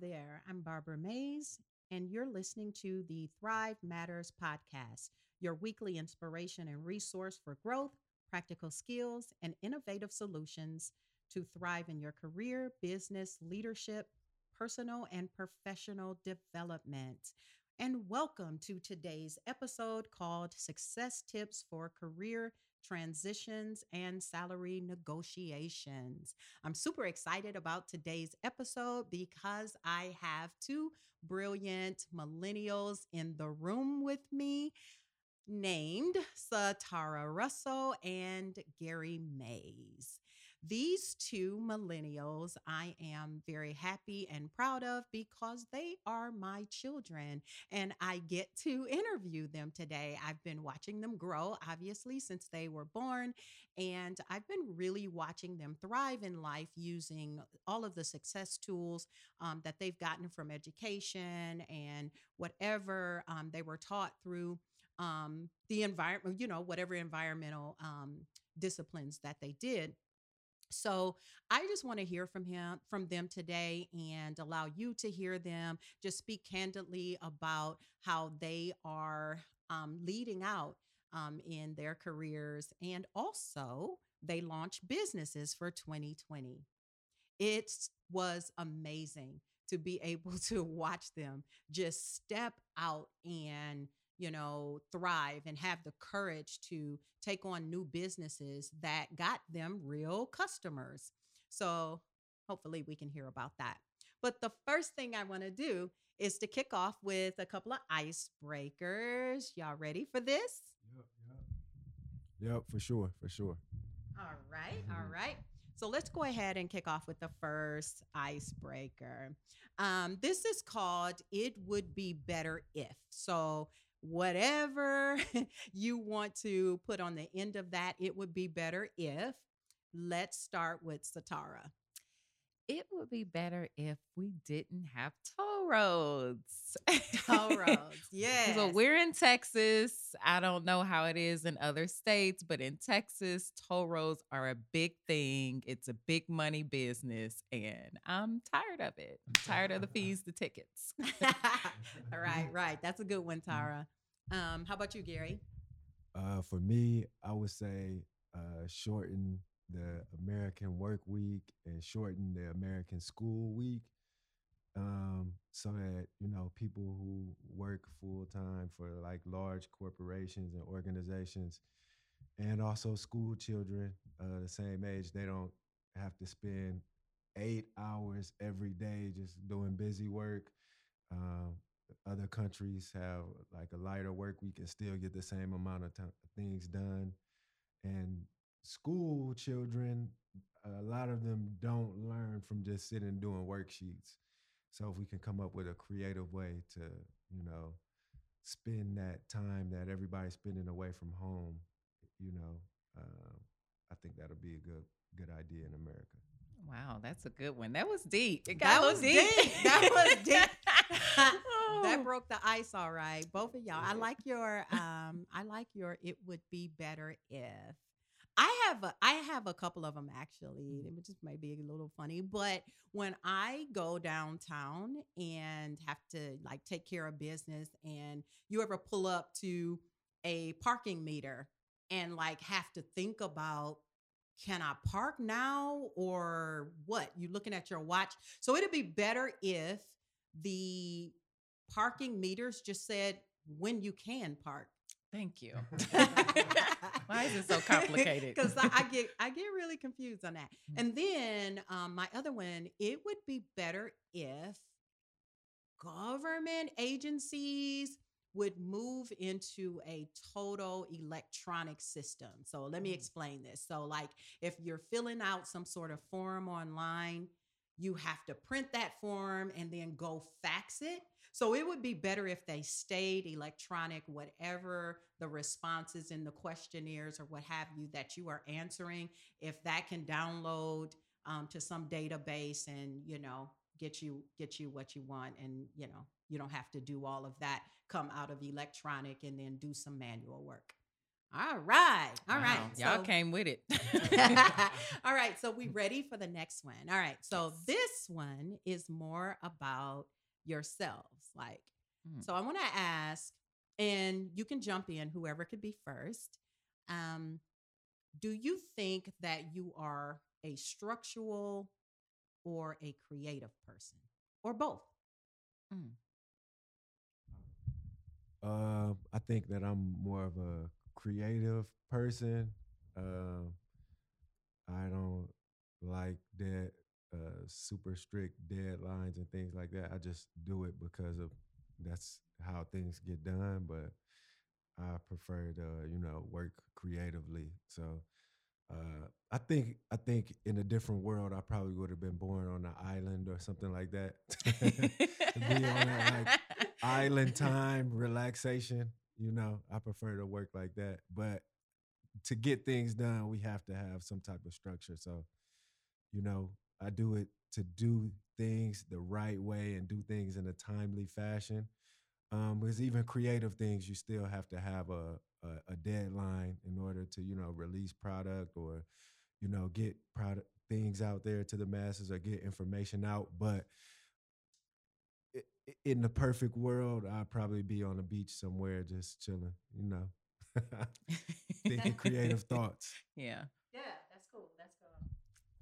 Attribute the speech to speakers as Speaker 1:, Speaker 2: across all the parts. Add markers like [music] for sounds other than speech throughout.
Speaker 1: there. I'm Barbara Mays, and you're listening to the Thrive Matters podcast, your weekly inspiration and resource for growth, practical skills, and innovative solutions to thrive in your career, business, leadership, personal, and professional development. And welcome to today's episode called Success Tips for Career transitions, and salary negotiations. I'm super excited about today's episode because I have two brilliant millennials in the room with me named Satara Russell and Gary Mays. These two millennials I am very happy and proud of because they are my children and I get to interview them today. I've been watching them grow, obviously, since they were born, and I've been really watching them thrive in life using all of the success tools um, that they've gotten from education and whatever um, they were taught through um, the environment, you know, whatever environmental um, disciplines that they did. So I just want to hear from him from them today and allow you to hear them just speak candidly about how they are um, leading out um, in their careers and also they launched businesses for 2020. It was amazing to be [laughs] able to watch them just step out and you know, thrive and have the courage to take on new businesses that got them real customers. So hopefully we can hear about that. But the first thing I want to do is to kick off with a couple of icebreakers. Y'all ready for this?
Speaker 2: Yep, yep. Yep, for sure, for sure.
Speaker 1: All right, all mm-hmm. right. So let's go ahead and kick off with the first icebreaker. Um, this is called It Would Be Better If. So whatever [laughs] you want to put on the end of that, it would be better if. Let's start with Satara.
Speaker 3: It would be better if we didn't have toll roads. [laughs]
Speaker 1: toll roads, yeah.
Speaker 3: So we're in Texas. I don't know how it is in other states, but in Texas, toll roads are a big thing. It's a big money business, and I'm tired of it. I'm tired of the [laughs] fees, the tickets.
Speaker 1: All [laughs] right, right. That's a good one, mm. Tara. Um, how about you, Gary?
Speaker 2: Uh, for me, I would say uh, shorten the American work week and shorten the American school week um, so that you know people who work full time for like large corporations and organizations and also school children uh, the same age they don't have to spend eight hours every day just doing busy work um, other countries have like a lighter work week and still get the same amount of t- things done. And school children a lot of them don't learn from just sitting doing worksheets so if we can come up with a creative way to you know spend that time that everybody's spending away from home you know um, i think that'll be a good good idea in america
Speaker 3: Wow, that's a good one. That was deep.
Speaker 1: It got that was deep. deep. that was deep. [laughs] that broke the ice all right. Both of y'all. I like your um I like your it would be better if. I have a, I have a couple of them actually. Mm-hmm. It just might be a little funny, but when I go downtown and have to like take care of business and you ever pull up to a parking meter and like have to think about can I park now or what? You're looking at your watch. So it'd be better if the parking meters just said when you can park.
Speaker 3: Thank you. [laughs] [laughs] Why is it so complicated?
Speaker 1: Because I, get I get really confused on that. Mm. And then um, my other one, it would be better if government agencies would move into a total electronic system. So let me mm. explain this. So, like if you're filling out some sort of form online, you have to print that form and then go fax it. So it would be better if they stayed electronic, whatever the responses in the questionnaires or what have you that you are answering, if that can download um, to some database and, you know, get you get you what you want and you know you don't have to do all of that come out of electronic and then do some manual work All right. All right.
Speaker 3: Wow, Y'all
Speaker 1: So-
Speaker 3: came with it. [laughs] [laughs]
Speaker 1: All right. So we ready for the next one. All right. So this one is more about yourselves. Like,
Speaker 3: Mm.
Speaker 1: so I want to ask, and you can jump in, whoever could be first. Um, do you think that you are a structural or a creative person, or both?
Speaker 2: Um, I think that I'm more of a creative person. Um, I don't like that uh, super strict deadlines and things like that. I just do it because of that's how things get done. But I prefer to, you know, work creatively. So uh, I think I think in a different world, I probably would have been born on an island or something like that. [laughs] be on that, like, [laughs] island time, relaxation. You know, I prefer to work like that. But to get things done, we have to have some type of structure. So, you know, I do it to do things the right way and do things in a timely fashion. Um, because even creative things, you still have to have a, a a deadline in order to, you know, release product or, you know, get product things out there to the masses or get information out. But i- i- in the perfect world, I'd probably be on a beach somewhere just chilling, you know, [laughs] thinking [laughs] creative thoughts.
Speaker 3: Yeah.
Speaker 1: Yeah, that's cool. That's cool.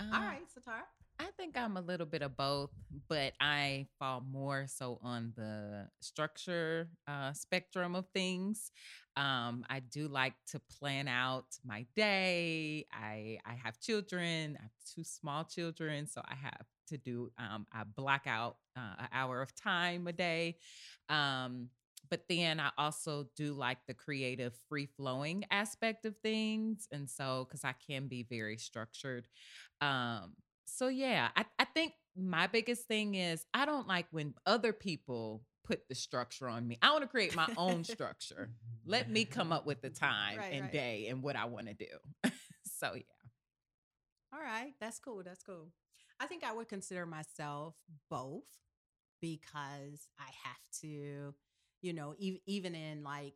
Speaker 3: Um,
Speaker 1: All right, Satar.
Speaker 3: I think I'm a little bit of both, but I fall more so on the structure uh, spectrum of things. Um, I do like to plan out my day. I I have children. I have two small children, so I have to do. Um, I block out uh, an hour of time a day. Um, but then I also do like the creative, free flowing aspect of things, and so because I can be very structured. Um, so yeah, I, I think my biggest thing is I don't like when other people put the structure on me. I want to create my own structure. Let me come up with the time
Speaker 1: Right,
Speaker 3: and
Speaker 1: right.
Speaker 3: day and what I want to do. [laughs] so yeah.
Speaker 1: All right, that's cool. That's cool. I think I would consider myself both because I have to, you know, ev- even in like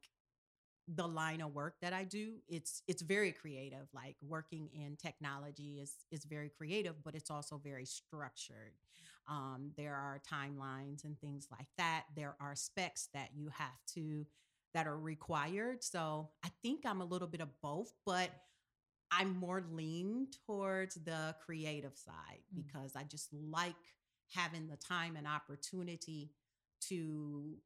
Speaker 1: the line of work that I do, it's it's very creative. Like working in technology is is very creative, but it's also very structured. Um, there are timelines and things like that. There are specs that you have to that are required. So I think I'm a little bit of both, but I'm more lean towards the creative side
Speaker 3: Mm.
Speaker 1: because I just like having the time and opportunity to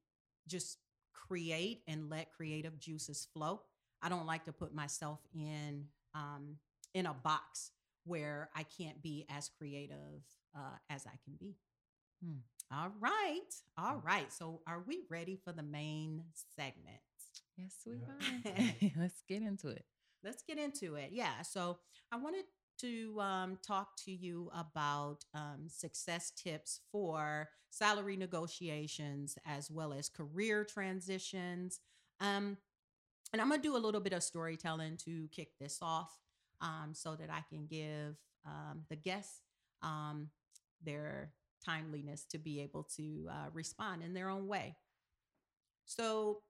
Speaker 1: just create and let creative juices flow. I don't like to put myself in um, in a box where I can't be as creative uh, as I can be.
Speaker 3: Hmm.
Speaker 1: All right, all right. So, are we ready for the main segment?
Speaker 3: Yes, we
Speaker 1: Yeah.
Speaker 3: are. [laughs] [laughs] Let's get into it.
Speaker 1: let's get into it. Yeah. So I wanted to um, talk to you about um, success tips for salary negotiations as well as career transitions. Um, and I'm going to do a little bit of storytelling to kick this off um, so that I can give um, the guests um, their timeliness to be able to uh, respond in their own way. So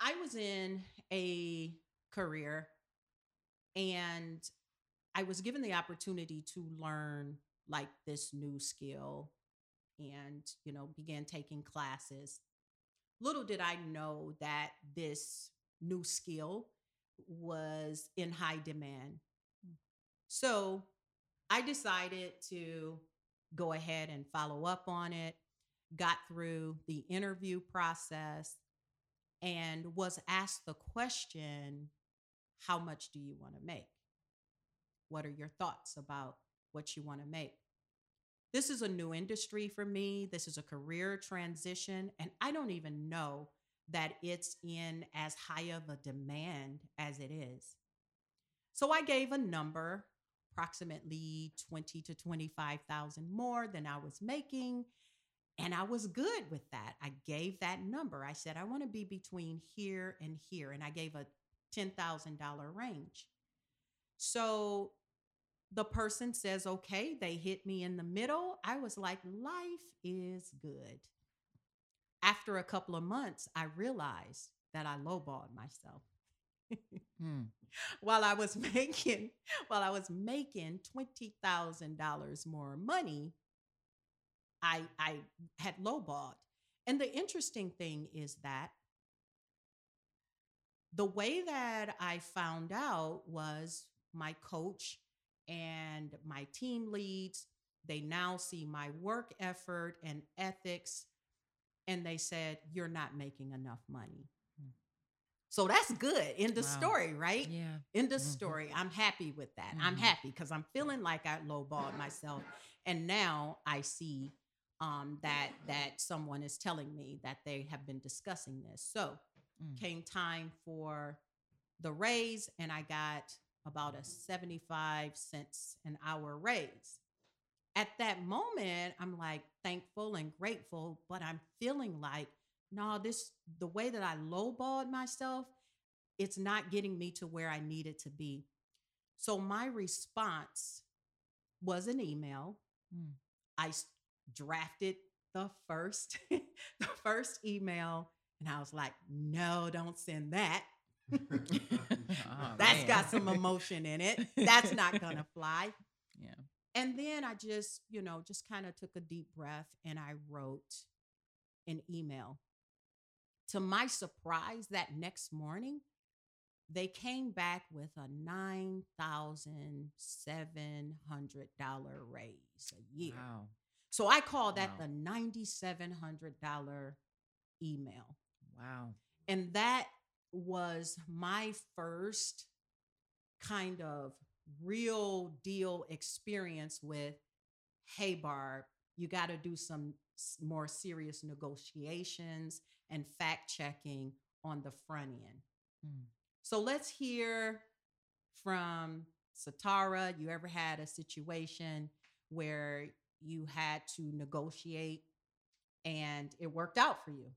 Speaker 1: I was in a career and I was given the opportunity to learn like this new skill and, you know, began taking classes. Little did I know that this new skill was in high demand. Mm. So I decided to go ahead and follow up on it, got through the interview process, and was asked the question how much do you want to make? What are your thoughts about what you want to make? This is a new industry for me. This is a career transition, and I don't even know that it's in as high of a demand as it is. So I gave a number, approximately 20 to 25,000 more than I was making, and I was good with that. I gave that number. I said I want to be between here and here, and I gave a $10,000 range. So the person says, okay, they hit me in the middle. I was like, life is good. After a couple of months, I realized that I lowballed myself.
Speaker 3: Hmm. [laughs]
Speaker 1: while I was [laughs] making while I was making twenty thousand dollars more money, I I had lowballed. And the interesting thing is that the way that I found out was my coach and my team leads. They now see my work effort and ethics, and they said, You're not making enough money.
Speaker 3: Hmm.
Speaker 1: So that's good. In the
Speaker 3: Wow.
Speaker 1: story, right?
Speaker 3: Yeah.
Speaker 1: In the
Speaker 3: Mhm.
Speaker 1: story, I'm happy with that. I'm
Speaker 3: Mhm.
Speaker 1: happy because I'm feeling like I lowballed myself, and now I see um, that that someone is telling me that they have been discussing this. So
Speaker 3: Mm.
Speaker 1: came time for the raise, and I got about a 75 cents an hour raise. At that moment, I'm like thankful and grateful, but I'm feeling like, no, this the way that I lowballed myself, it's not getting me to where I needed to be. So my response was an email.
Speaker 3: Mm.
Speaker 1: I drafted the first [laughs] the first email and I was like, no, don't send that. [laughs] [laughs]
Speaker 3: Oh,
Speaker 1: That's
Speaker 3: man.
Speaker 1: got some emotion in it. [laughs] That's not gonna fly.
Speaker 3: Yeah.
Speaker 1: And then I just, you know, just kind of took a deep breath and I wrote an email. To my surprise, that next morning, they came back with a $9,700 raise a year.
Speaker 3: Wow.
Speaker 1: So I call that
Speaker 3: Wow.
Speaker 1: the $9,700 email.
Speaker 3: Wow.
Speaker 1: And that was my first kind of real deal experience with hey, Barb, you got to do some more serious negotiations and fact checking on the front end.
Speaker 3: Mm.
Speaker 1: So let's hear from Satara. You ever had a situation where you had to negotiate and it worked out for you?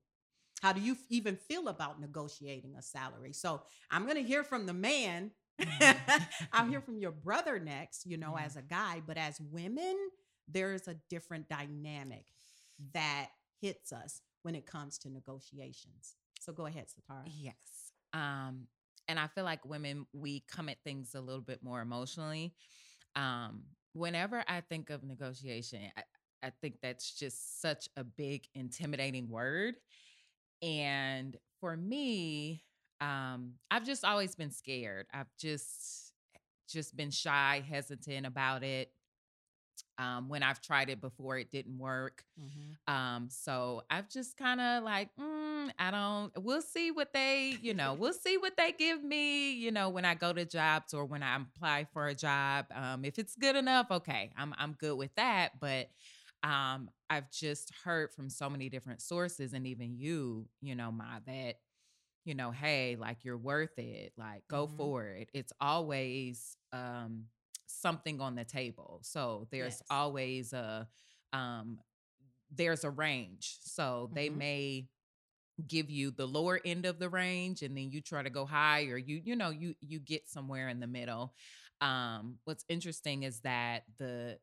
Speaker 1: How do you even feel about negotiating a salary? So I'm going to hear from the man. [laughs] I'll hear from your brother next, you know,
Speaker 3: Yeah.
Speaker 1: as a guy, but as women, there's a different dynamic that hits us when it comes to negotiations. So go ahead, Satara.
Speaker 3: Yes. Um, and I feel like women, we come at things a little bit more emotionally. Um, whenever I think of negotiation, I, I think that's just such a big, intimidating word. And for me, um, I've just always been scared. I've just just been shy, hesitant about it. Um, when I've tried it before, it didn't work.
Speaker 1: Mhm.
Speaker 3: Um, so I've just kind of like, mm, I don't, we'll see what they, you know, we'll [laughs] see what they give me, you know, when I go to jobs or when I apply for a job. Um, if it's good enough, okay, I'm I'm good with that. But um, I've just heard from so many different sources and even you, you know, Ma, that, you know, hey, like you're worth it, like go
Speaker 1: Mhm.
Speaker 3: for it. It's always um something on the table. So there's
Speaker 1: Yes.
Speaker 3: always a um there's a range. So they
Speaker 1: Mhm.
Speaker 3: may give you the lower end of the range and then you try to go high or you you know you you get somewhere in the middle. Um what's interesting is that the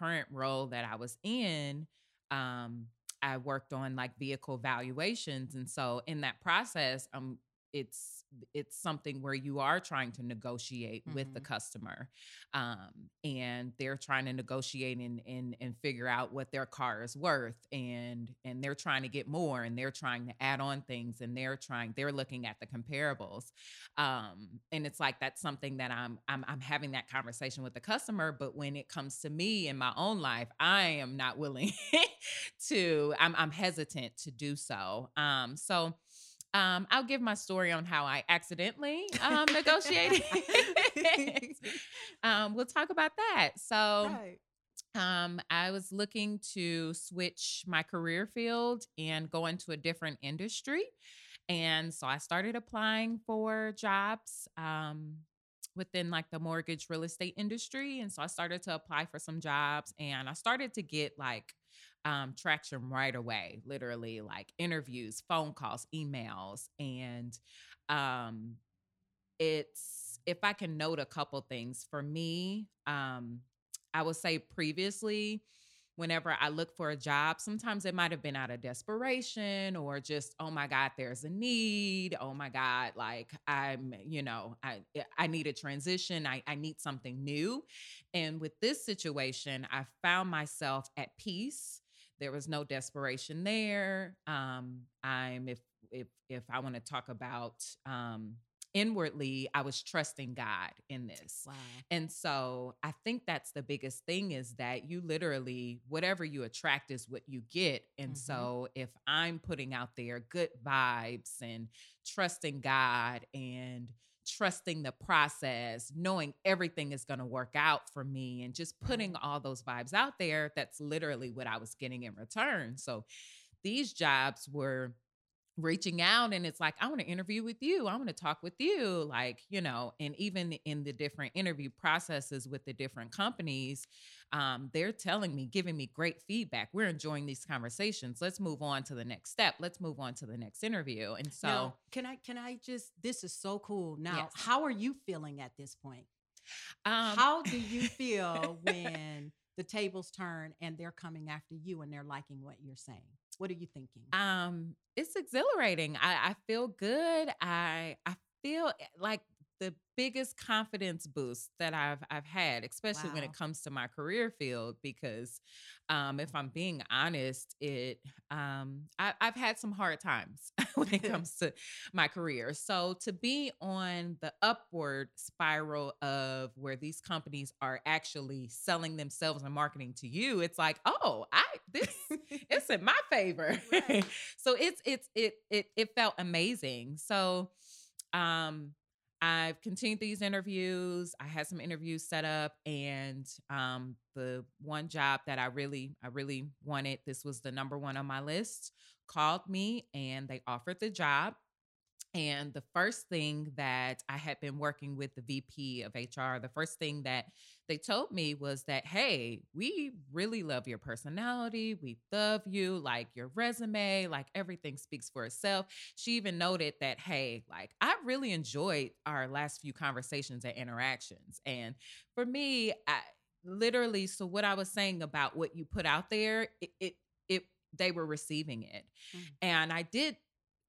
Speaker 3: current role that I was in um I worked on like vehicle valuations and so in that process um it's it's something where you are trying to negotiate with the
Speaker 1: Mhm.
Speaker 3: customer um, and they're trying to negotiate and, and and figure out what their car is worth and and they're trying to get more and they're trying to add on things and they're trying they're looking at the comparables um, and it's like that's something that I'm, I'm I'm having that conversation with the customer but when it comes to me in my own life I am not willing [laughs] to I'm I'm hesitant to do so um so um, I'll give my story on how I accidentally um, negotiated. [laughs] [laughs] um, we'll talk about that. So,
Speaker 1: Right.
Speaker 3: um, I was looking to switch my career field and go into a different industry. And so I started applying for jobs um, within like the mortgage real estate industry. And so I started to apply for some jobs and I started to get like um, traction right away, literally like interviews, phone calls, emails. And um, it's, if I can note a couple things for me, um, I would say previously, whenever I look for a job, sometimes it might have been out of desperation or just, oh my God, there's a need. Oh my God, like I'm, you know, I eh, I need a transition. I, I need something new. And with this situation, I found myself at peace. There was no desperation there. Um, I'm if if if I want to talk about um inwardly I was trusting God in this.
Speaker 1: Wow.
Speaker 3: And so I think that's the biggest thing is that you literally, whatever you attract is what you get. And
Speaker 1: Mhm.
Speaker 3: so if I'm putting out there good vibes and trusting God and trusting the process, knowing everything is going to work out for me, and just putting mm-hmm. all those vibes out there, that's literally what I was getting in return. So these jobs were reaching out and it's like i want to interview with you i want to talk with you like you know and even in the different interview processes with the different companies um, they're telling me giving me great feedback we're enjoying these conversations let's move on to the next step let's move on to the next interview and so
Speaker 1: now, can I can I just this is so cool. Now,
Speaker 3: Yes.
Speaker 1: how are you feeling at this point?
Speaker 3: um,
Speaker 1: how do you feel [laughs] when the tables turn and they're coming after you and they're liking what you're saying? What are you thinking?
Speaker 3: um it's exhilarating i i feel good i i feel eh, like the biggest confidence boost that i've i've had especially when it comes to my career field because um if i'm being honest it um I, i've had some hard times [laughs] when it [laughs] comes to my career so to be on the upward spiral of where these companies are actually selling themselves and marketing to you it's like oh i this [laughs] it's in my favor.
Speaker 1: Right.
Speaker 3: so it's it's it it it felt amazing. So um I've continued these interviews. I had some interviews set up and um the one job that I really I really wanted, this was the number 1 on my list, called me and they offered the job. And the first thing that I had been working with the VP of HR, the first thing that they told me was that, hey, we really love your personality. We love you, like your resume, like everything speaks for itself. She even noted that, hey, like I really enjoyed our last few conversations and interactions. And for me, I literally, so what I was saying about what you put out there, it, it, it they were receiving it.
Speaker 1: Mm.
Speaker 3: And I did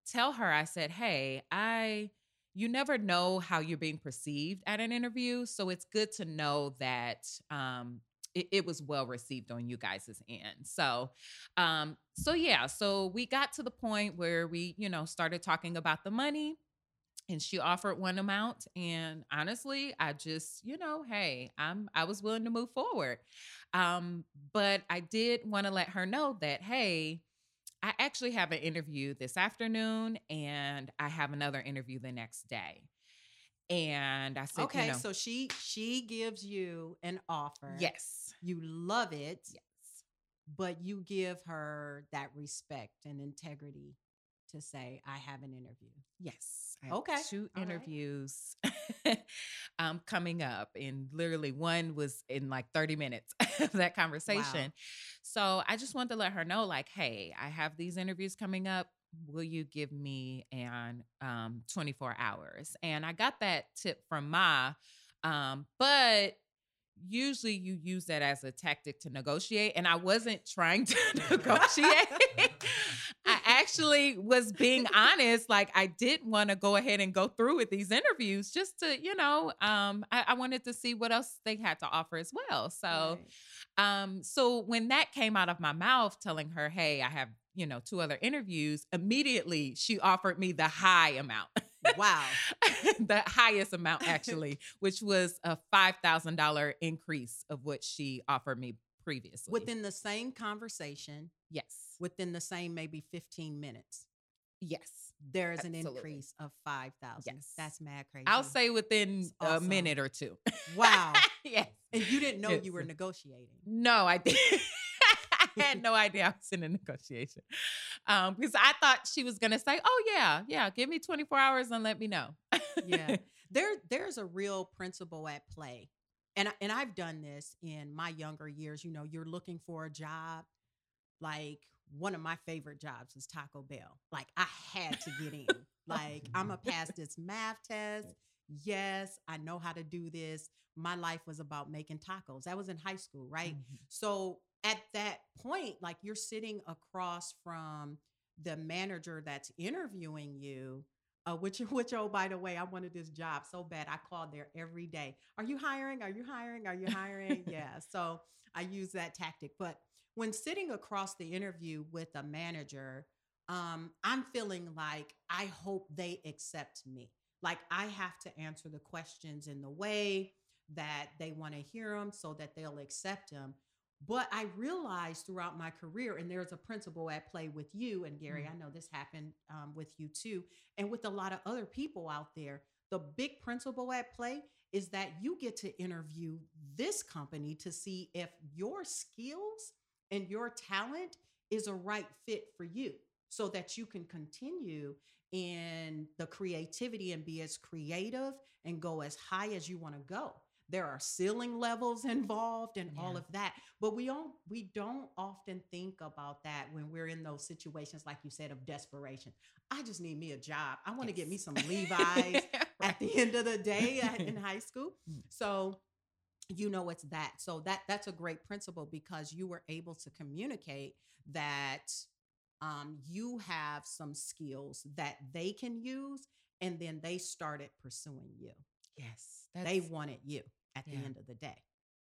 Speaker 3: tell her, I said, hey, I, you never know how you're being perceived at an interview. So it's good to know that um, it, it was well received on you guys' end. So, um, so yeah, so we got to the point where we, you know, started talking about the money and she offered one amount and honestly i just you know hey i'm i was willing to move forward um but i did want to let her know that hey I actually have an interview this afternoon and I have another interview the next day. And I said,
Speaker 1: okay,
Speaker 3: you know,
Speaker 1: so she she gives you an offer.
Speaker 3: yes,
Speaker 1: You love it,
Speaker 3: yes,
Speaker 1: but you give her that respect and integrity to say, I have an interview.
Speaker 3: yes. I have
Speaker 1: Okay,
Speaker 3: two
Speaker 1: all right.
Speaker 3: interviews [laughs] um, coming up, and literally one was in like 30 minutes [laughs] of that conversation. So I just wanted to let her know, like, hey, I have these interviews coming up. Will you give me an um, 24 hours? And I got that tip from Ma, um, but usually you use that as a tactic to negotiate. And I wasn't trying to [laughs] negotiate. Actually was being honest. Like I did want to go ahead and go through with these interviews just to, you know, um, I, I wanted to see what else they had to offer as well. So
Speaker 1: Right.
Speaker 3: um, so when that came out of my mouth, telling her, "Hey, I have you know two other interviews," immediately she offered me the high amount,
Speaker 1: wow. [laughs]
Speaker 3: the highest amount actually, [laughs] which was a five thousand dollar increase of what she offered me previously.
Speaker 1: Within the same conversation,
Speaker 3: yes,
Speaker 1: within the same maybe 15 minutes,
Speaker 3: yes,
Speaker 1: there is an increase of 5,000.
Speaker 3: Yes.
Speaker 1: That's mad crazy.
Speaker 3: I'll say within
Speaker 1: It's
Speaker 3: a minute or two.
Speaker 1: Wow. [laughs]
Speaker 3: yes.
Speaker 1: And you didn't know
Speaker 3: Yes.
Speaker 1: you were negotiating.
Speaker 3: No, I did. [laughs] I had [laughs] no idea I was in a negotiation. Um, because I thought she was gonna say, Oh yeah, yeah, give me 24 hours and let me know.
Speaker 1: Yeah. there there's a real principle at play. And and I've done this in my younger years, you know, you're looking for a job like one of my favorite jobs was Taco Bell. Like I had to get in. like I'm gonna [laughs] pass this math test. Yes, I know how to do this. My life was about making tacos. That was in high school, right?
Speaker 3: Mhm.
Speaker 1: So at that point, like you're sitting across from the manager that's interviewing you, uh, which [laughs] which oh by the way, I wanted this job so bad. I called there every day. Are you hiring? Are you hiring? Are you hiring? [laughs] yeah. So I use that tactic. But when sitting across the interview with a manager, um, I'm feeling like I hope they accept me. Like I have to answer the questions in the way that they want to hear them so that they'll accept them. But I realized throughout my career, and there's a principle at play with you and Gary. Mm-hmm. I know this happened um, with you too, and with a lot of other people out there. The big principle at play is that you get to interview this company to see if your skills and your talent is a right fit for you so that you can continue in the creativity and be as creative and go as high as you want to go there are ceiling levels [laughs] involved and yeah. all of that but we don't we don't often think about that when we're in those situations like you said of desperation i just need me a job i want to yes. get me some [laughs] levi's right. at the end of the day in [laughs] high school mm. so you know it's that. So that that's a great principle because you were able to communicate that um, you have some skills that they can use and then they started pursuing you.
Speaker 3: Yes
Speaker 1: they wanted you at yeah. the end of the day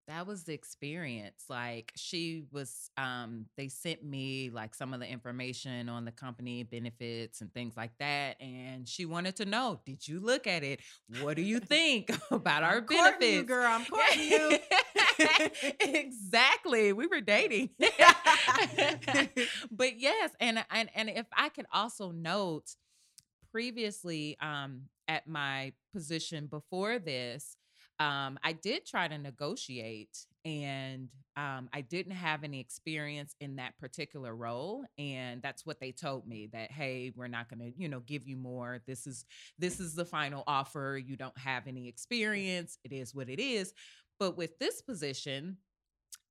Speaker 3: that was the experience like she was um they sent me like some of the information on the company benefits and things like that and she wanted to know did you look at it? What do you [laughs] think [laughs] about our
Speaker 1: I'm
Speaker 3: benefits
Speaker 1: you, girl i'm [laughs] courting you.
Speaker 3: Exactly we were dating. But yes and and and if i could also note previously um at my position before this um, I did try to negotiate and um, I didn't have any experience in that particular role. And that's what they told me that, hey, we're not going to, you know, give you more. This is, this is the final offer. You don't have any experience. It is what it is. But with this position,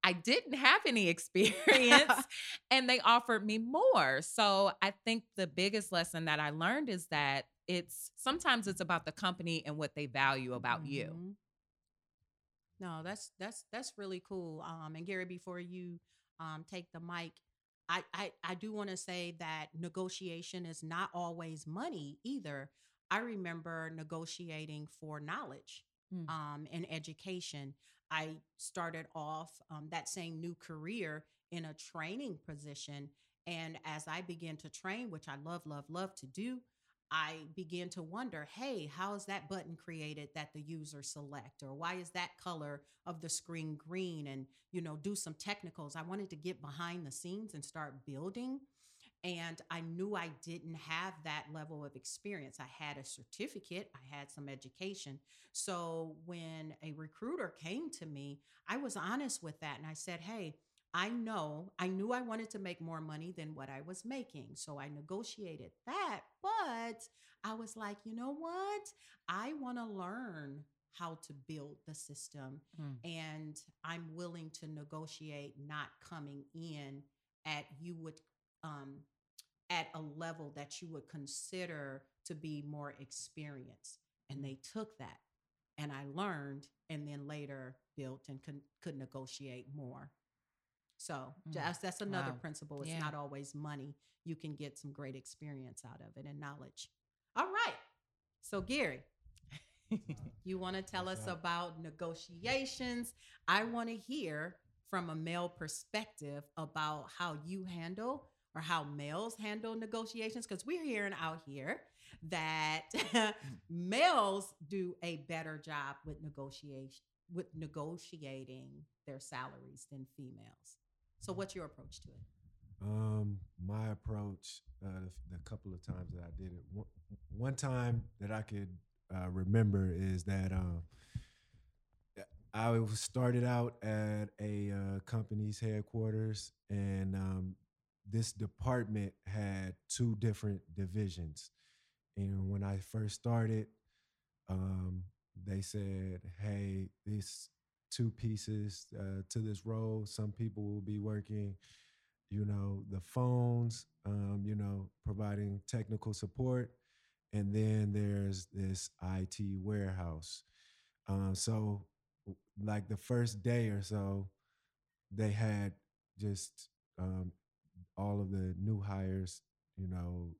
Speaker 3: I didn't have any [laughs] experience [laughs] and they offered me more. So I think the biggest lesson that I learned is that it's sometimes it's about the company and what they value about mm-hmm. you.
Speaker 1: No, that's that's that's really cool. Um, and Gary, before you um, take the mic, I I, I do want to say that negotiation is not always money either. I remember negotiating for knowledge mm. um, and education. I started off um, that same new career in a training position. And as I began to train, which I love, love, love to do, I begin to wonder, hey, how is that button created that the user select? Or why is that color of the screen green? And, you know, do some technicals. I wanted to get behind the scenes and start building. And I knew I didn't have that level of experience. I had a certificate, I had some education. So when a recruiter came to me, I was honest with that. And I said, hey, I know, I knew I wanted to make more money than what I was making. So I negotiated that. But I was like, you know what? I want to learn how to build the system. Mm. And I'm willing to negotiate not coming in at you would, um, at a level that you would consider to be more experienced. And they took that and I learned and then later built and con- could negotiate more. So mm. that's that's another wow. principle. It's yeah. not always money. You can get some great experience out of it and knowledge. All right. So Gary, [laughs] you want to tell us about negotiations? I want to hear from a male perspective about how you handle or how males handle negotiations because we're hearing out here that mm. [laughs] males do a better job with negotiation with negotiating their salaries than females. So, what's your approach to it?
Speaker 2: Um, my approach, uh, the, the couple of times that I did it, one, one time that I could uh, remember is that um, I started out at a uh, company's headquarters, and um, this department had two different divisions. And when I first started, um, they said, "Hey, this two pieces uh, to this role. Some people will be working, you know, the phones, um, you know, providing technical support. And then there's this IT warehouse. Um, so, like the first day or so, they had just um, all of the new hires, you know,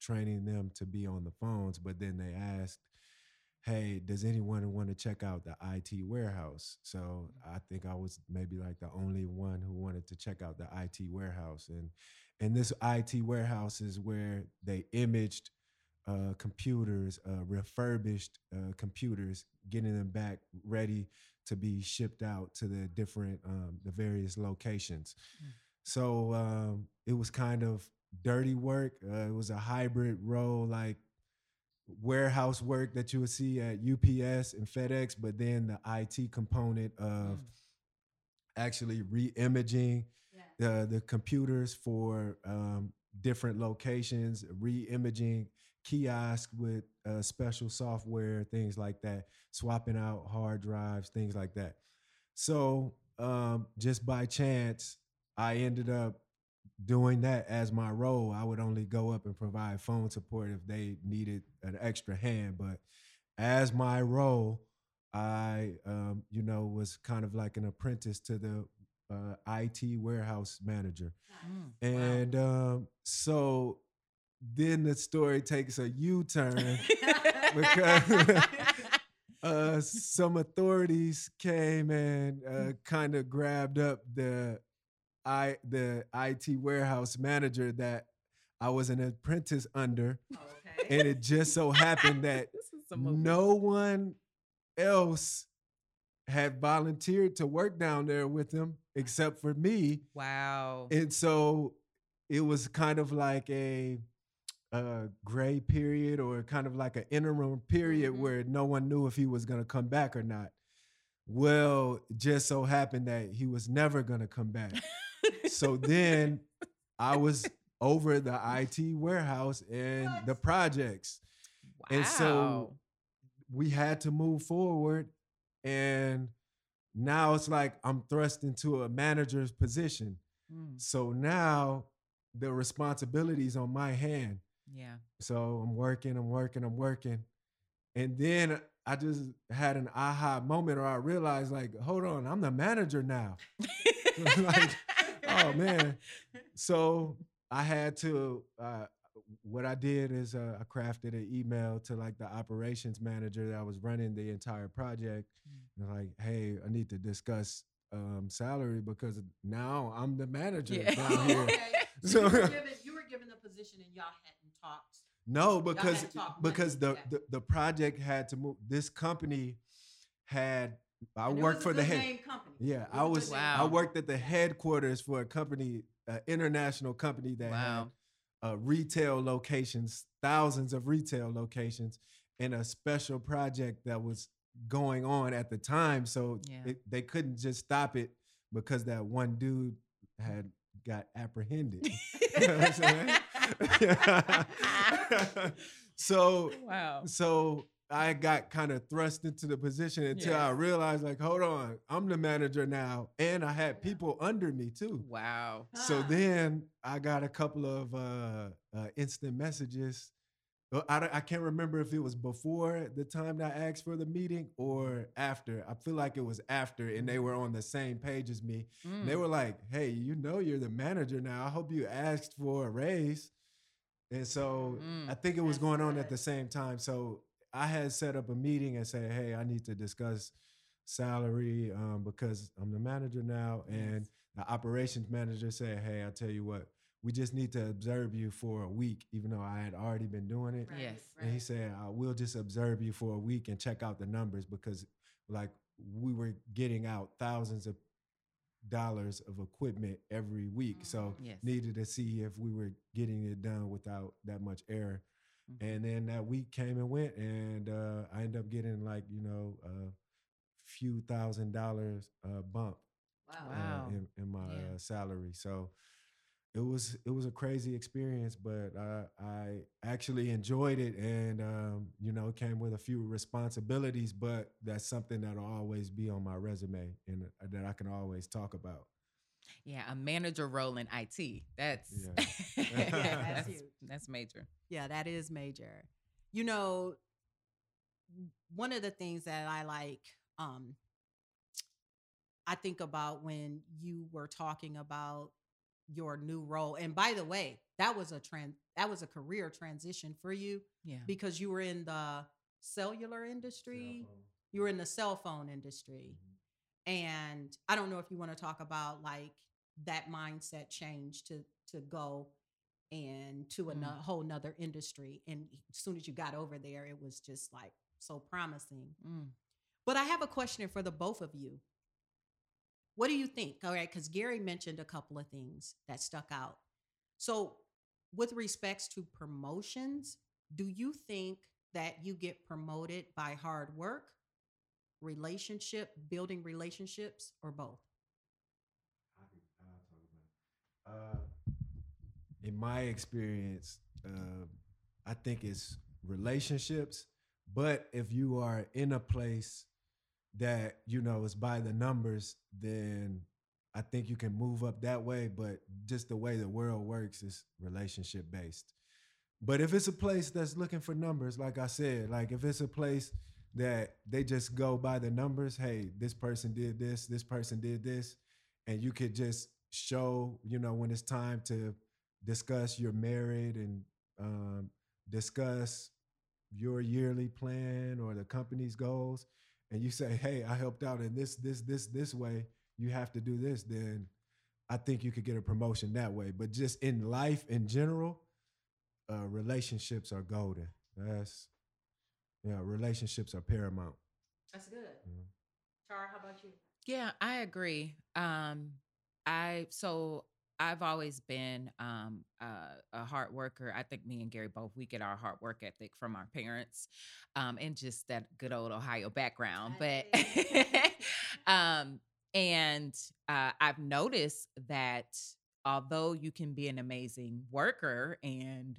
Speaker 2: training them to be on the phones. But then they asked, hey, does anyone want to check out the IT warehouse? So I think I was maybe like the only one who wanted to check out the IT warehouse. And and this IT warehouse is where they imaged uh, computers, uh, refurbished uh, computers, getting them back ready to be shipped out to the different, um, the various locations. Mm. So um, it was kind of dirty work. Uh, it was a hybrid role, like warehouse work that you would see at UPS and FedEx, but then the IT component of mm. actually re-imaging yeah. the the computers for um, different locations, re-imaging kiosk with uh, special software, things like that, swapping out hard drives, things like that. So um, just by chance, I ended up doing that as my role. I would only go up and provide phone support if they needed an extra hand. But as my role, I, um, you know, was kind of like an apprentice to the uh, IT warehouse manager. Mm, and wow. um, so then the story takes a U turn [laughs] because [laughs] uh, some authorities came and uh, kind of grabbed up the I the IT warehouse manager that I was an apprentice under, okay. and it just so happened [laughs] that no one else had volunteered to work down there with him except for me.
Speaker 3: Wow!
Speaker 2: And so it was kind of like a a gray period or kind of like an interim period mm-hmm. where no one knew if he was going to come back or not. Well, just so happened that he was never going to come back. [laughs] so then I was over the IT warehouse and what? the projects. Wow. And so we had to move forward. And now it's like I'm thrust into a manager's position. Mm. So now the responsibilities on my hand.
Speaker 3: Yeah.
Speaker 2: So I'm working, I'm working, I'm working. And then I just had an aha moment or I realized like, hold on, I'm the manager now. [laughs] like, oh man. [laughs] So I had to uh, what I did is uh, I crafted an email to like the operations manager that was running the entire project. Mm. And like, hey, I need to discuss um, salary because now I'm the manager yeah. down [laughs] here. okay. [laughs]
Speaker 1: So, you, were given, you were given the position and y'all hadn't talked.
Speaker 2: No, because because the, the the project had to move. This company had I worked for the head. Yeah, I was. Wow. I worked at the headquarters for a company, an international company that wow. had uh, retail locations, thousands of retail locations, and a special project that was going on at the time. So yeah. it, they couldn't just stop it because that one dude had got apprehended. [laughs] [laughs] [laughs] so wow. So I got kind of thrust into the position until yeah. I realized, like, hold on, I'm the manager now, and I had people under me too.
Speaker 3: Wow.
Speaker 2: So then I got a couple of uh, uh, instant messages. I, I can't remember if it was before the time that I asked for the meeting or after. I feel like it was after, and they were on the same page as me. Mm. They were like, "Hey, you know, you're the manager now. I hope you asked for a raise." And so mm. I think it was going on at the same time. So I had set up a meeting and said, "Hey, I need to discuss salary um, because I'm the manager now." And the operations manager said, "Hey, I tell you what, we just need to observe you for a week, even though I had already been doing it."
Speaker 3: Right, yes.
Speaker 2: And he said, uh, "We'll just observe you for a week and check out the numbers because, like, we were getting out thousands of dollars of equipment every week, mm-hmm. so yes. needed to see if we were getting it done without that much error." Mm-hmm. And then that week came and went, and uh, I ended up getting like you know a few thousand dollars uh, bump
Speaker 3: wow.
Speaker 2: Uh, in, in, my yeah. Uh, salary. So it was it was a crazy experience, but I actually enjoyed it, and um, you know, it came with a few responsibilities. But that's something that'll always be on my resume, and uh, that I can always talk about.
Speaker 3: Yeah, a manager role in IT. That's yeah. [laughs] that's, that's major.
Speaker 1: Yeah, that is major. You know, one of the things that I like um I think about when you were talking about your new role. And by the way, that was a trans that was a career transition for you
Speaker 3: Yeah.
Speaker 1: because you were in the cellular industry. You were in the cell phone industry. And I don't know if you want to talk about like that mindset change to to go and to a
Speaker 3: Mm.
Speaker 1: no- whole nother industry. And as soon as you got over there, it was just like so promising.
Speaker 3: Mm.
Speaker 1: But I have a question for the both of you. What do you think? All right, because Gary mentioned a couple of things that stuck out. So, with respects to promotions, do you think that you get promoted by hard work, relationship, building relationships, or both?
Speaker 2: I can- I'll talk about it. Uh, in my experience, uh, I think it's relationships. But if you are in a place that you know is by the numbers, then I think you can move up that way. But just the way the world works is relationship based. But if it's a place that's looking for numbers, like I said, like if it's a place that they just go by the numbers, hey, this person did this, this person did this, and you could just show, you know, when it's time to discuss your merit and um, discuss your yearly plan or the company's goals, and you say, hey, I helped out in this, this, this, this way, you have to do this, then I think you could get a promotion that way. But just in life in general, uh, relationships are golden. That's yeah, relationships are paramount.
Speaker 1: That's good.
Speaker 2: Mhm.
Speaker 1: Tara, how about you?
Speaker 3: Yeah, I agree. Um, I so I've always been um, uh, a hard worker. I think me and Gary both we get our hard work ethic from our parents, um, and just that good old Ohio background. But [laughs] [laughs] um, and uh, I've noticed that although you can be an amazing worker and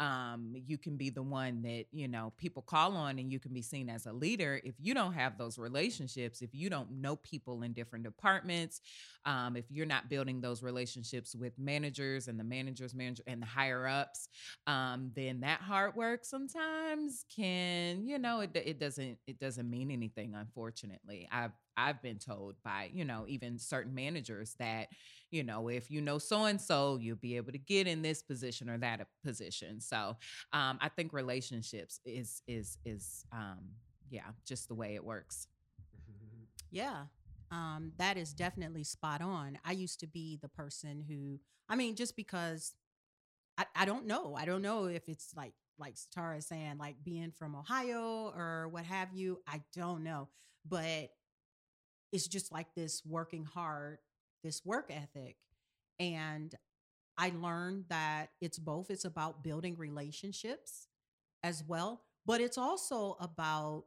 Speaker 3: um, you can be the one that you know people call on and you can be seen as a leader if you don't have those relationships if you don't know people in different departments um, if you're not building those relationships with managers and the managers manager and the higher ups um, then that hard work sometimes can you know it, it doesn't it doesn't mean anything unfortunately. I've i've been told by you know even certain managers that you know if you know so and so you'll be able to get in this position or that position so um, i think relationships is is is um, yeah just the way it works [laughs]
Speaker 1: Yeah, um, that is definitely spot on. I used to be the person who, I mean, just because I, I don't know. I don't know if it's like, like Tara is saying, like being from Ohio or what have you. I don't know. But it's just like this working hard, this work ethic. And I learned that it's both, it's about building relationships as well, but it's also about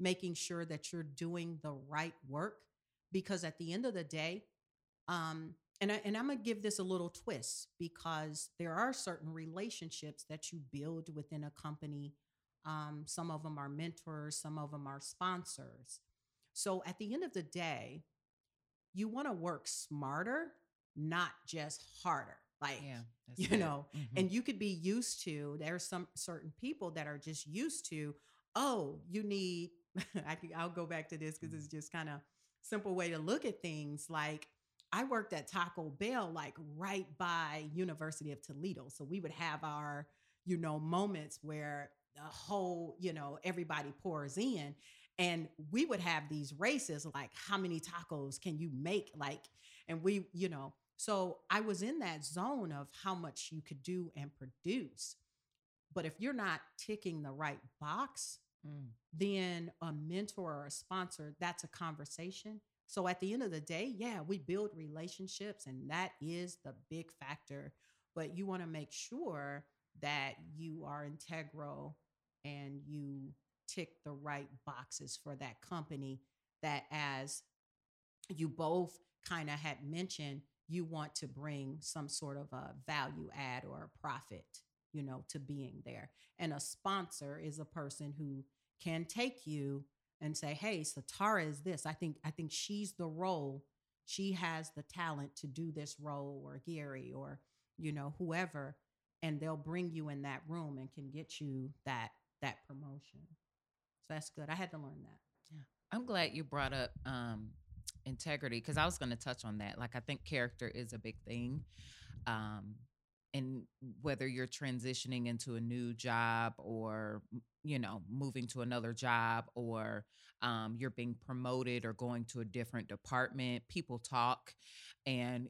Speaker 1: making sure that you're doing the right work because at the end of the day um and I, and I'm to give this a little twist because there are certain relationships that you build within a company um some of them are mentors some of them are sponsors so at the end of the day you want to work smarter not just harder like
Speaker 3: yeah [laughs]
Speaker 1: you
Speaker 3: good.
Speaker 1: know,
Speaker 3: Mhm.
Speaker 1: and you could be used to there's some certain people that are just used to oh you need [laughs] I can, i'll go back to this because it's just kind of simple way to look at things like i worked at taco bell like right by university of toledo so we would have our you know moments where the whole you know everybody pours in and we would have these races like how many tacos can you make like and we you know so I was in that zone of how much you could do and produce. But if you're not ticking the right box,
Speaker 3: Mm.
Speaker 1: then a mentor or a sponsor, that's a conversation. So at the end of the day, yeah, we build relationships and that is the big factor. But you want to make sure that you are integral and you tick the right boxes for that company that as you both kind of had mentioned you want to bring some sort of a value add or a profit you know to being there. And a sponsor is a person who can take you and say hey satara is this. I think i think she's the role. She has the talent to do this role or gary or you know whoever and they'll bring you in that room and can get you that that promotion so that's good i had to learn that Yeah.
Speaker 3: I'm glad you brought up um, integrity because I was going to touch on that. Like I think character is a big thing. Um and whether you're transitioning into a new job or you know moving to another job or um, you're being promoted or going to a different department people talk and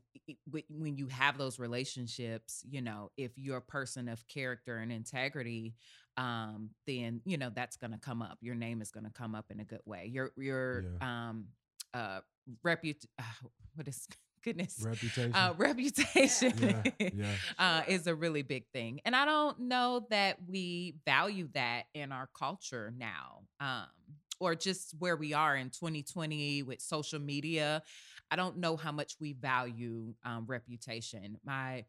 Speaker 3: when you have those relationships you know if you're a person of character and integrity um, then you know that's going to come up your name is going to come up in a good way your your yeah. um uh reput uh, what is goodness. [laughs]
Speaker 2: Reputation.
Speaker 3: Uh, reputation. Yeah, yeah. [laughs] Uh, is a really big thing. And i don't know that we value that in our culture now um, or just where we are in 2020 with social media. I don't know how much we value um, reputation. My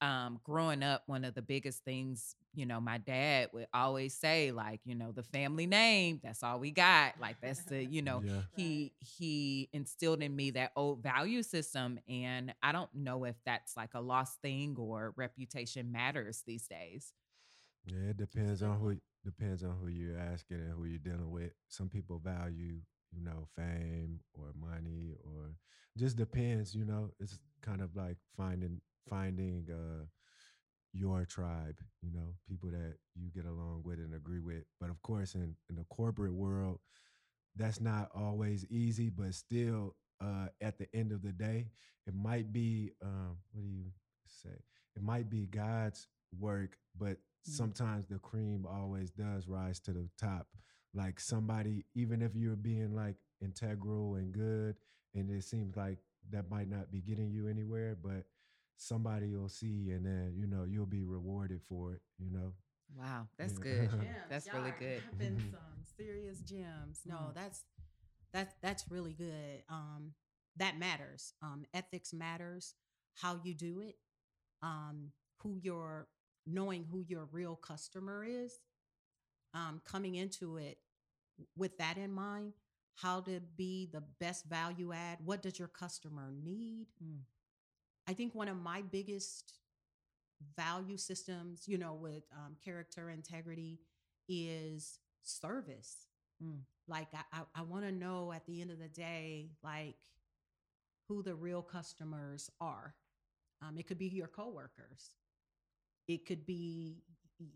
Speaker 3: um, growing up, one of the biggest things, you know, my dad would always say, like, you know, the family name, that's all we got. Like that's the, you know, yeah. he he instilled in me that old value system. And I don't know if that's like a lost thing or reputation matters these days.
Speaker 2: Yeah, it depends on who depends on who you're asking and who you're dealing with. Some people value, you know, fame or money or just depends, you know. It's kind of like finding finding uh, your tribe, you know, people that you get along with and agree with. But of course, in, in the corporate world, that's not always easy, but still, uh, at the end of the day, it might be, um, what do you say? It might be God's work, but mm-hmm. sometimes the cream always does rise to the top. Like somebody, even if you're being like integral and good, and it seems like that might not be getting you anywhere, but somebody will see and then you know you'll be rewarded for it you know?
Speaker 3: Wow that's yeah. good. [laughs] That's really good.
Speaker 1: Been some serious gems no mm. that's that's that's really good um that matters um ethics matters how you do it um who your knowing who your real customer is um coming into it with that in mind how to be the best value add what does your customer need? Mm I think one of my biggest value systems, you know, with um, character integrity is service. Mm. Like, I, I, I want to know at the end of the day, like, who the real customers are. Um, it could be your coworkers. It could be,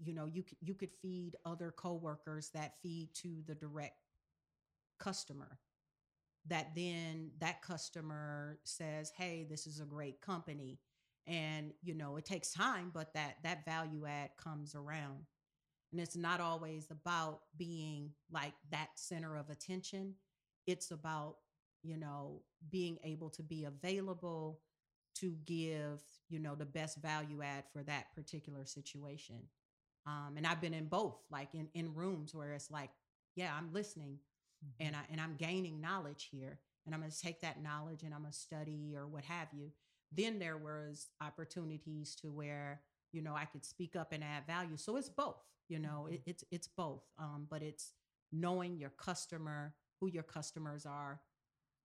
Speaker 1: you know, you you could feed other coworkers that feed to the direct customer that then that customer says hey this is a great company and you know it takes time but that that value add comes around. And it's not always about being like that center of attention. It's about you know being able to be available to give you know the best value add for that particular situation. Um, and i've been in both like in in rooms where it's like yeah i'm listening mm-hmm. and I and I'm gaining knowledge here, and I'm going to take that knowledge and I'm going to study or what have you. Then there was opportunities to where you know I could speak up and add value. So it's both. You know, mm-hmm. it, it's it's both. Um, but it's knowing your customer, who your customers are,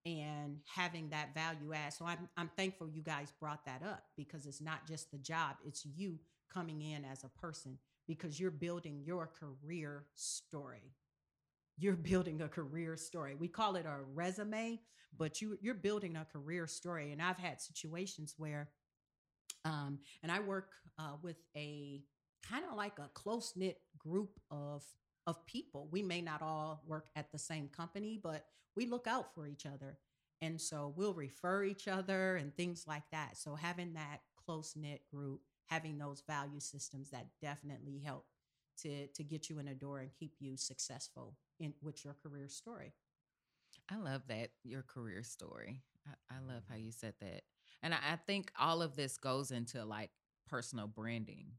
Speaker 1: and having that value add. So I'm I'm thankful you guys brought that up because it's not just the job; it's you coming in as a person because you're building your career story you're building a career story. We call it a resume, but you you're building a career story. And I've had situations where, um, and I work uh, with a kind of like a close knit group of of people. We may not all work at the same company, but we look out for each other. And so we'll refer each other and things like that. So having that close knit group, having those value systems that definitely help to to get you in a door and keep you successful in with your career story.
Speaker 3: I love that your career story. I, I love how mm-hmm. you said that, and I, I, think all of this goes into like personal branding.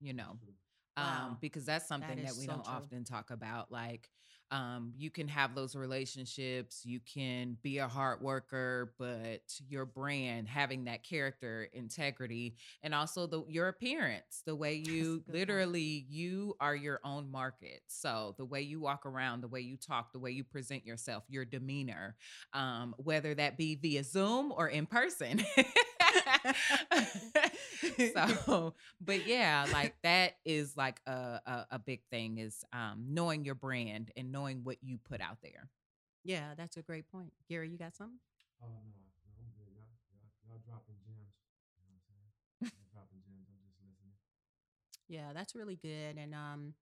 Speaker 3: You know, mm-hmm. Wow. um, because that's something that, that we so don't true. often talk about. Like, um, you can have those relationships, you can be a hard worker, but your brand, having that character integrity, and also the your appearance, the way you literally point. you are your own market. So the way you walk around, the way you talk, the way you present yourself, your demeanor, um, whether that be via Zoom or in person. [laughs] [laughs] so, but yeah, like that is like a, a, a big thing is um, knowing your brand and knowing what you put out there.
Speaker 1: Yeah, that's a great point. Gary, you got something?
Speaker 2: Oh no, no, I'm good. Y'all, y'all, y'all dropping gems. You know what I'm saying? [laughs] Y'all dropping gems. I'm just listening.
Speaker 1: Yeah, that's really good. And um,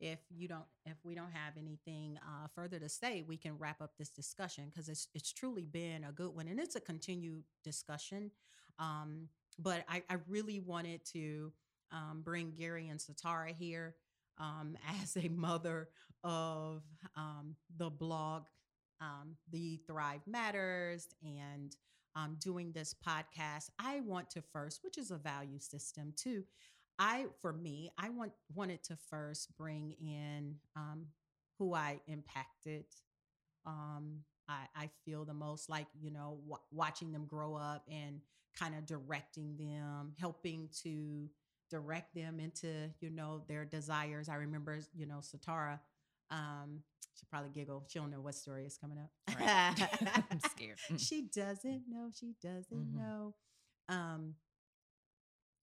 Speaker 1: if you don't, if we don't have anything uh, further to say, we can wrap up this discussion because it's it's truly been a good one, and it's a continued discussion. Um, but I, I really wanted to um, bring Gary and Satara here um, [laughs] as a mother of um, the blog, um, The Thrive Matters, and um, doing this podcast. I want to first, which is a value system too. I, for me, I want wanted to first bring in who I impacted. Um, I, I feel the most like you know w- watching them grow up and kind of directing them, helping to direct them into you know their desires. I remember you know Satara. Um, she probably giggle. She don't know what story is coming up.
Speaker 3: Right. [laughs] I'm [laughs] scared. Mm.
Speaker 1: she doesn't know. She doesn't
Speaker 3: Mhm.
Speaker 1: know. Um,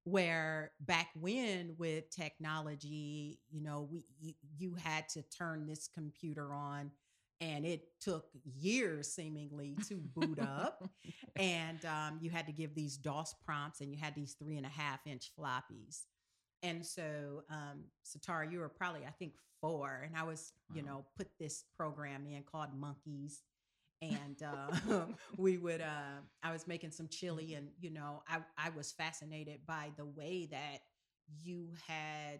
Speaker 1: where back when with technology, you know, we you, you had to turn this computer on, and it took years seemingly to boot up [laughs] and um, you had to give these DOS prompts, and you had these three and a half inch floppies. And so, um, Satara, you were probably, I think, four, and I was, you know, put this program in called Monkeys, and uh, [laughs] we would. Uh, I was making some chili, and you know, I I was fascinated by the way that you had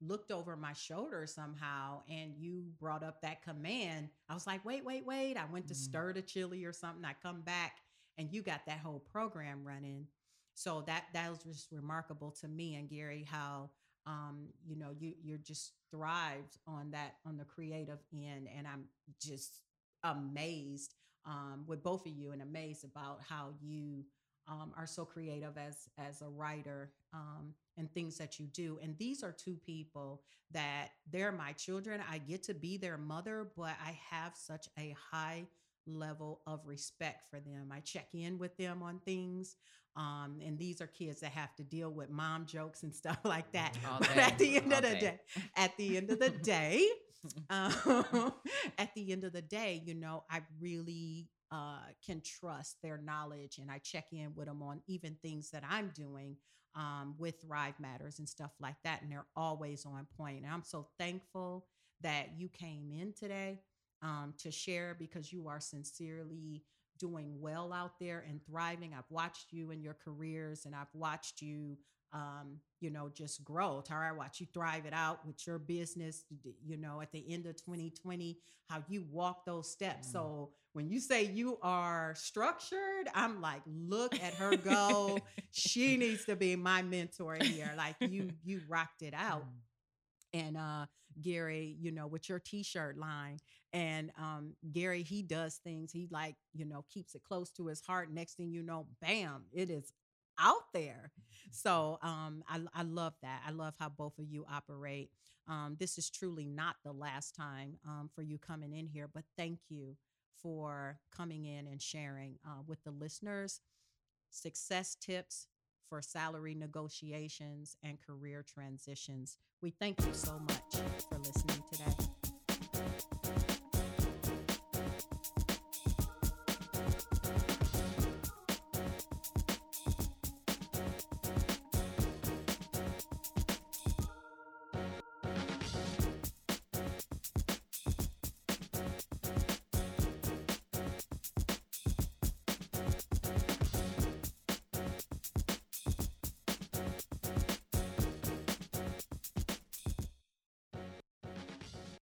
Speaker 1: looked over my shoulder somehow and you brought up that command i was like wait wait wait i went to
Speaker 3: Mhm.
Speaker 1: stir the chili or something i come back and you got that whole program running so that that was just remarkable to me and gary how um you know you you're just thrived on that on the creative end and i'm just amazed um with both of you and amazed about how you um, are so creative as as a writer um, and things that you do and these are two people that they're my children i get to be their mother but i have such a high level of respect for them. I check in with them on things um, and these are kids that have to deal with mom jokes and [laughs] stuff like that
Speaker 3: All [laughs]
Speaker 1: but at the end
Speaker 3: All
Speaker 1: of the
Speaker 3: day.
Speaker 1: day at the end of the day [laughs] um, at the end of the day, you know, I really uh, can trust their knowledge and I check in with them on even things that I'm doing um, with Thrive Matters and stuff like that. And they're always on point. And I'm so thankful that you came in today um, to share because you are sincerely doing well out there and thriving. I've watched you in your careers and I've watched you um, you know, just grow. Tara, I watch you thrive it out with your business, you know, at the end of 2020, how you walk those steps.
Speaker 3: Mm.
Speaker 1: So when you say you are structured, I'm like, look at her go. [laughs] she needs to be my mentor here. Like you, you rocked it out
Speaker 3: Mm.
Speaker 1: and uh Gary, you know, with your t-shirt line. And um Gary, he does things, he like, you know, keeps it close to his heart. Next thing you know, bam, it is out there. So um I I love that. I love how both of you operate. Um this is truly not the last time um for you coming in here, but thank you for coming in and sharing uh, with the listeners success tips for salary negotiations and career transitions. We thank you so much for listening today.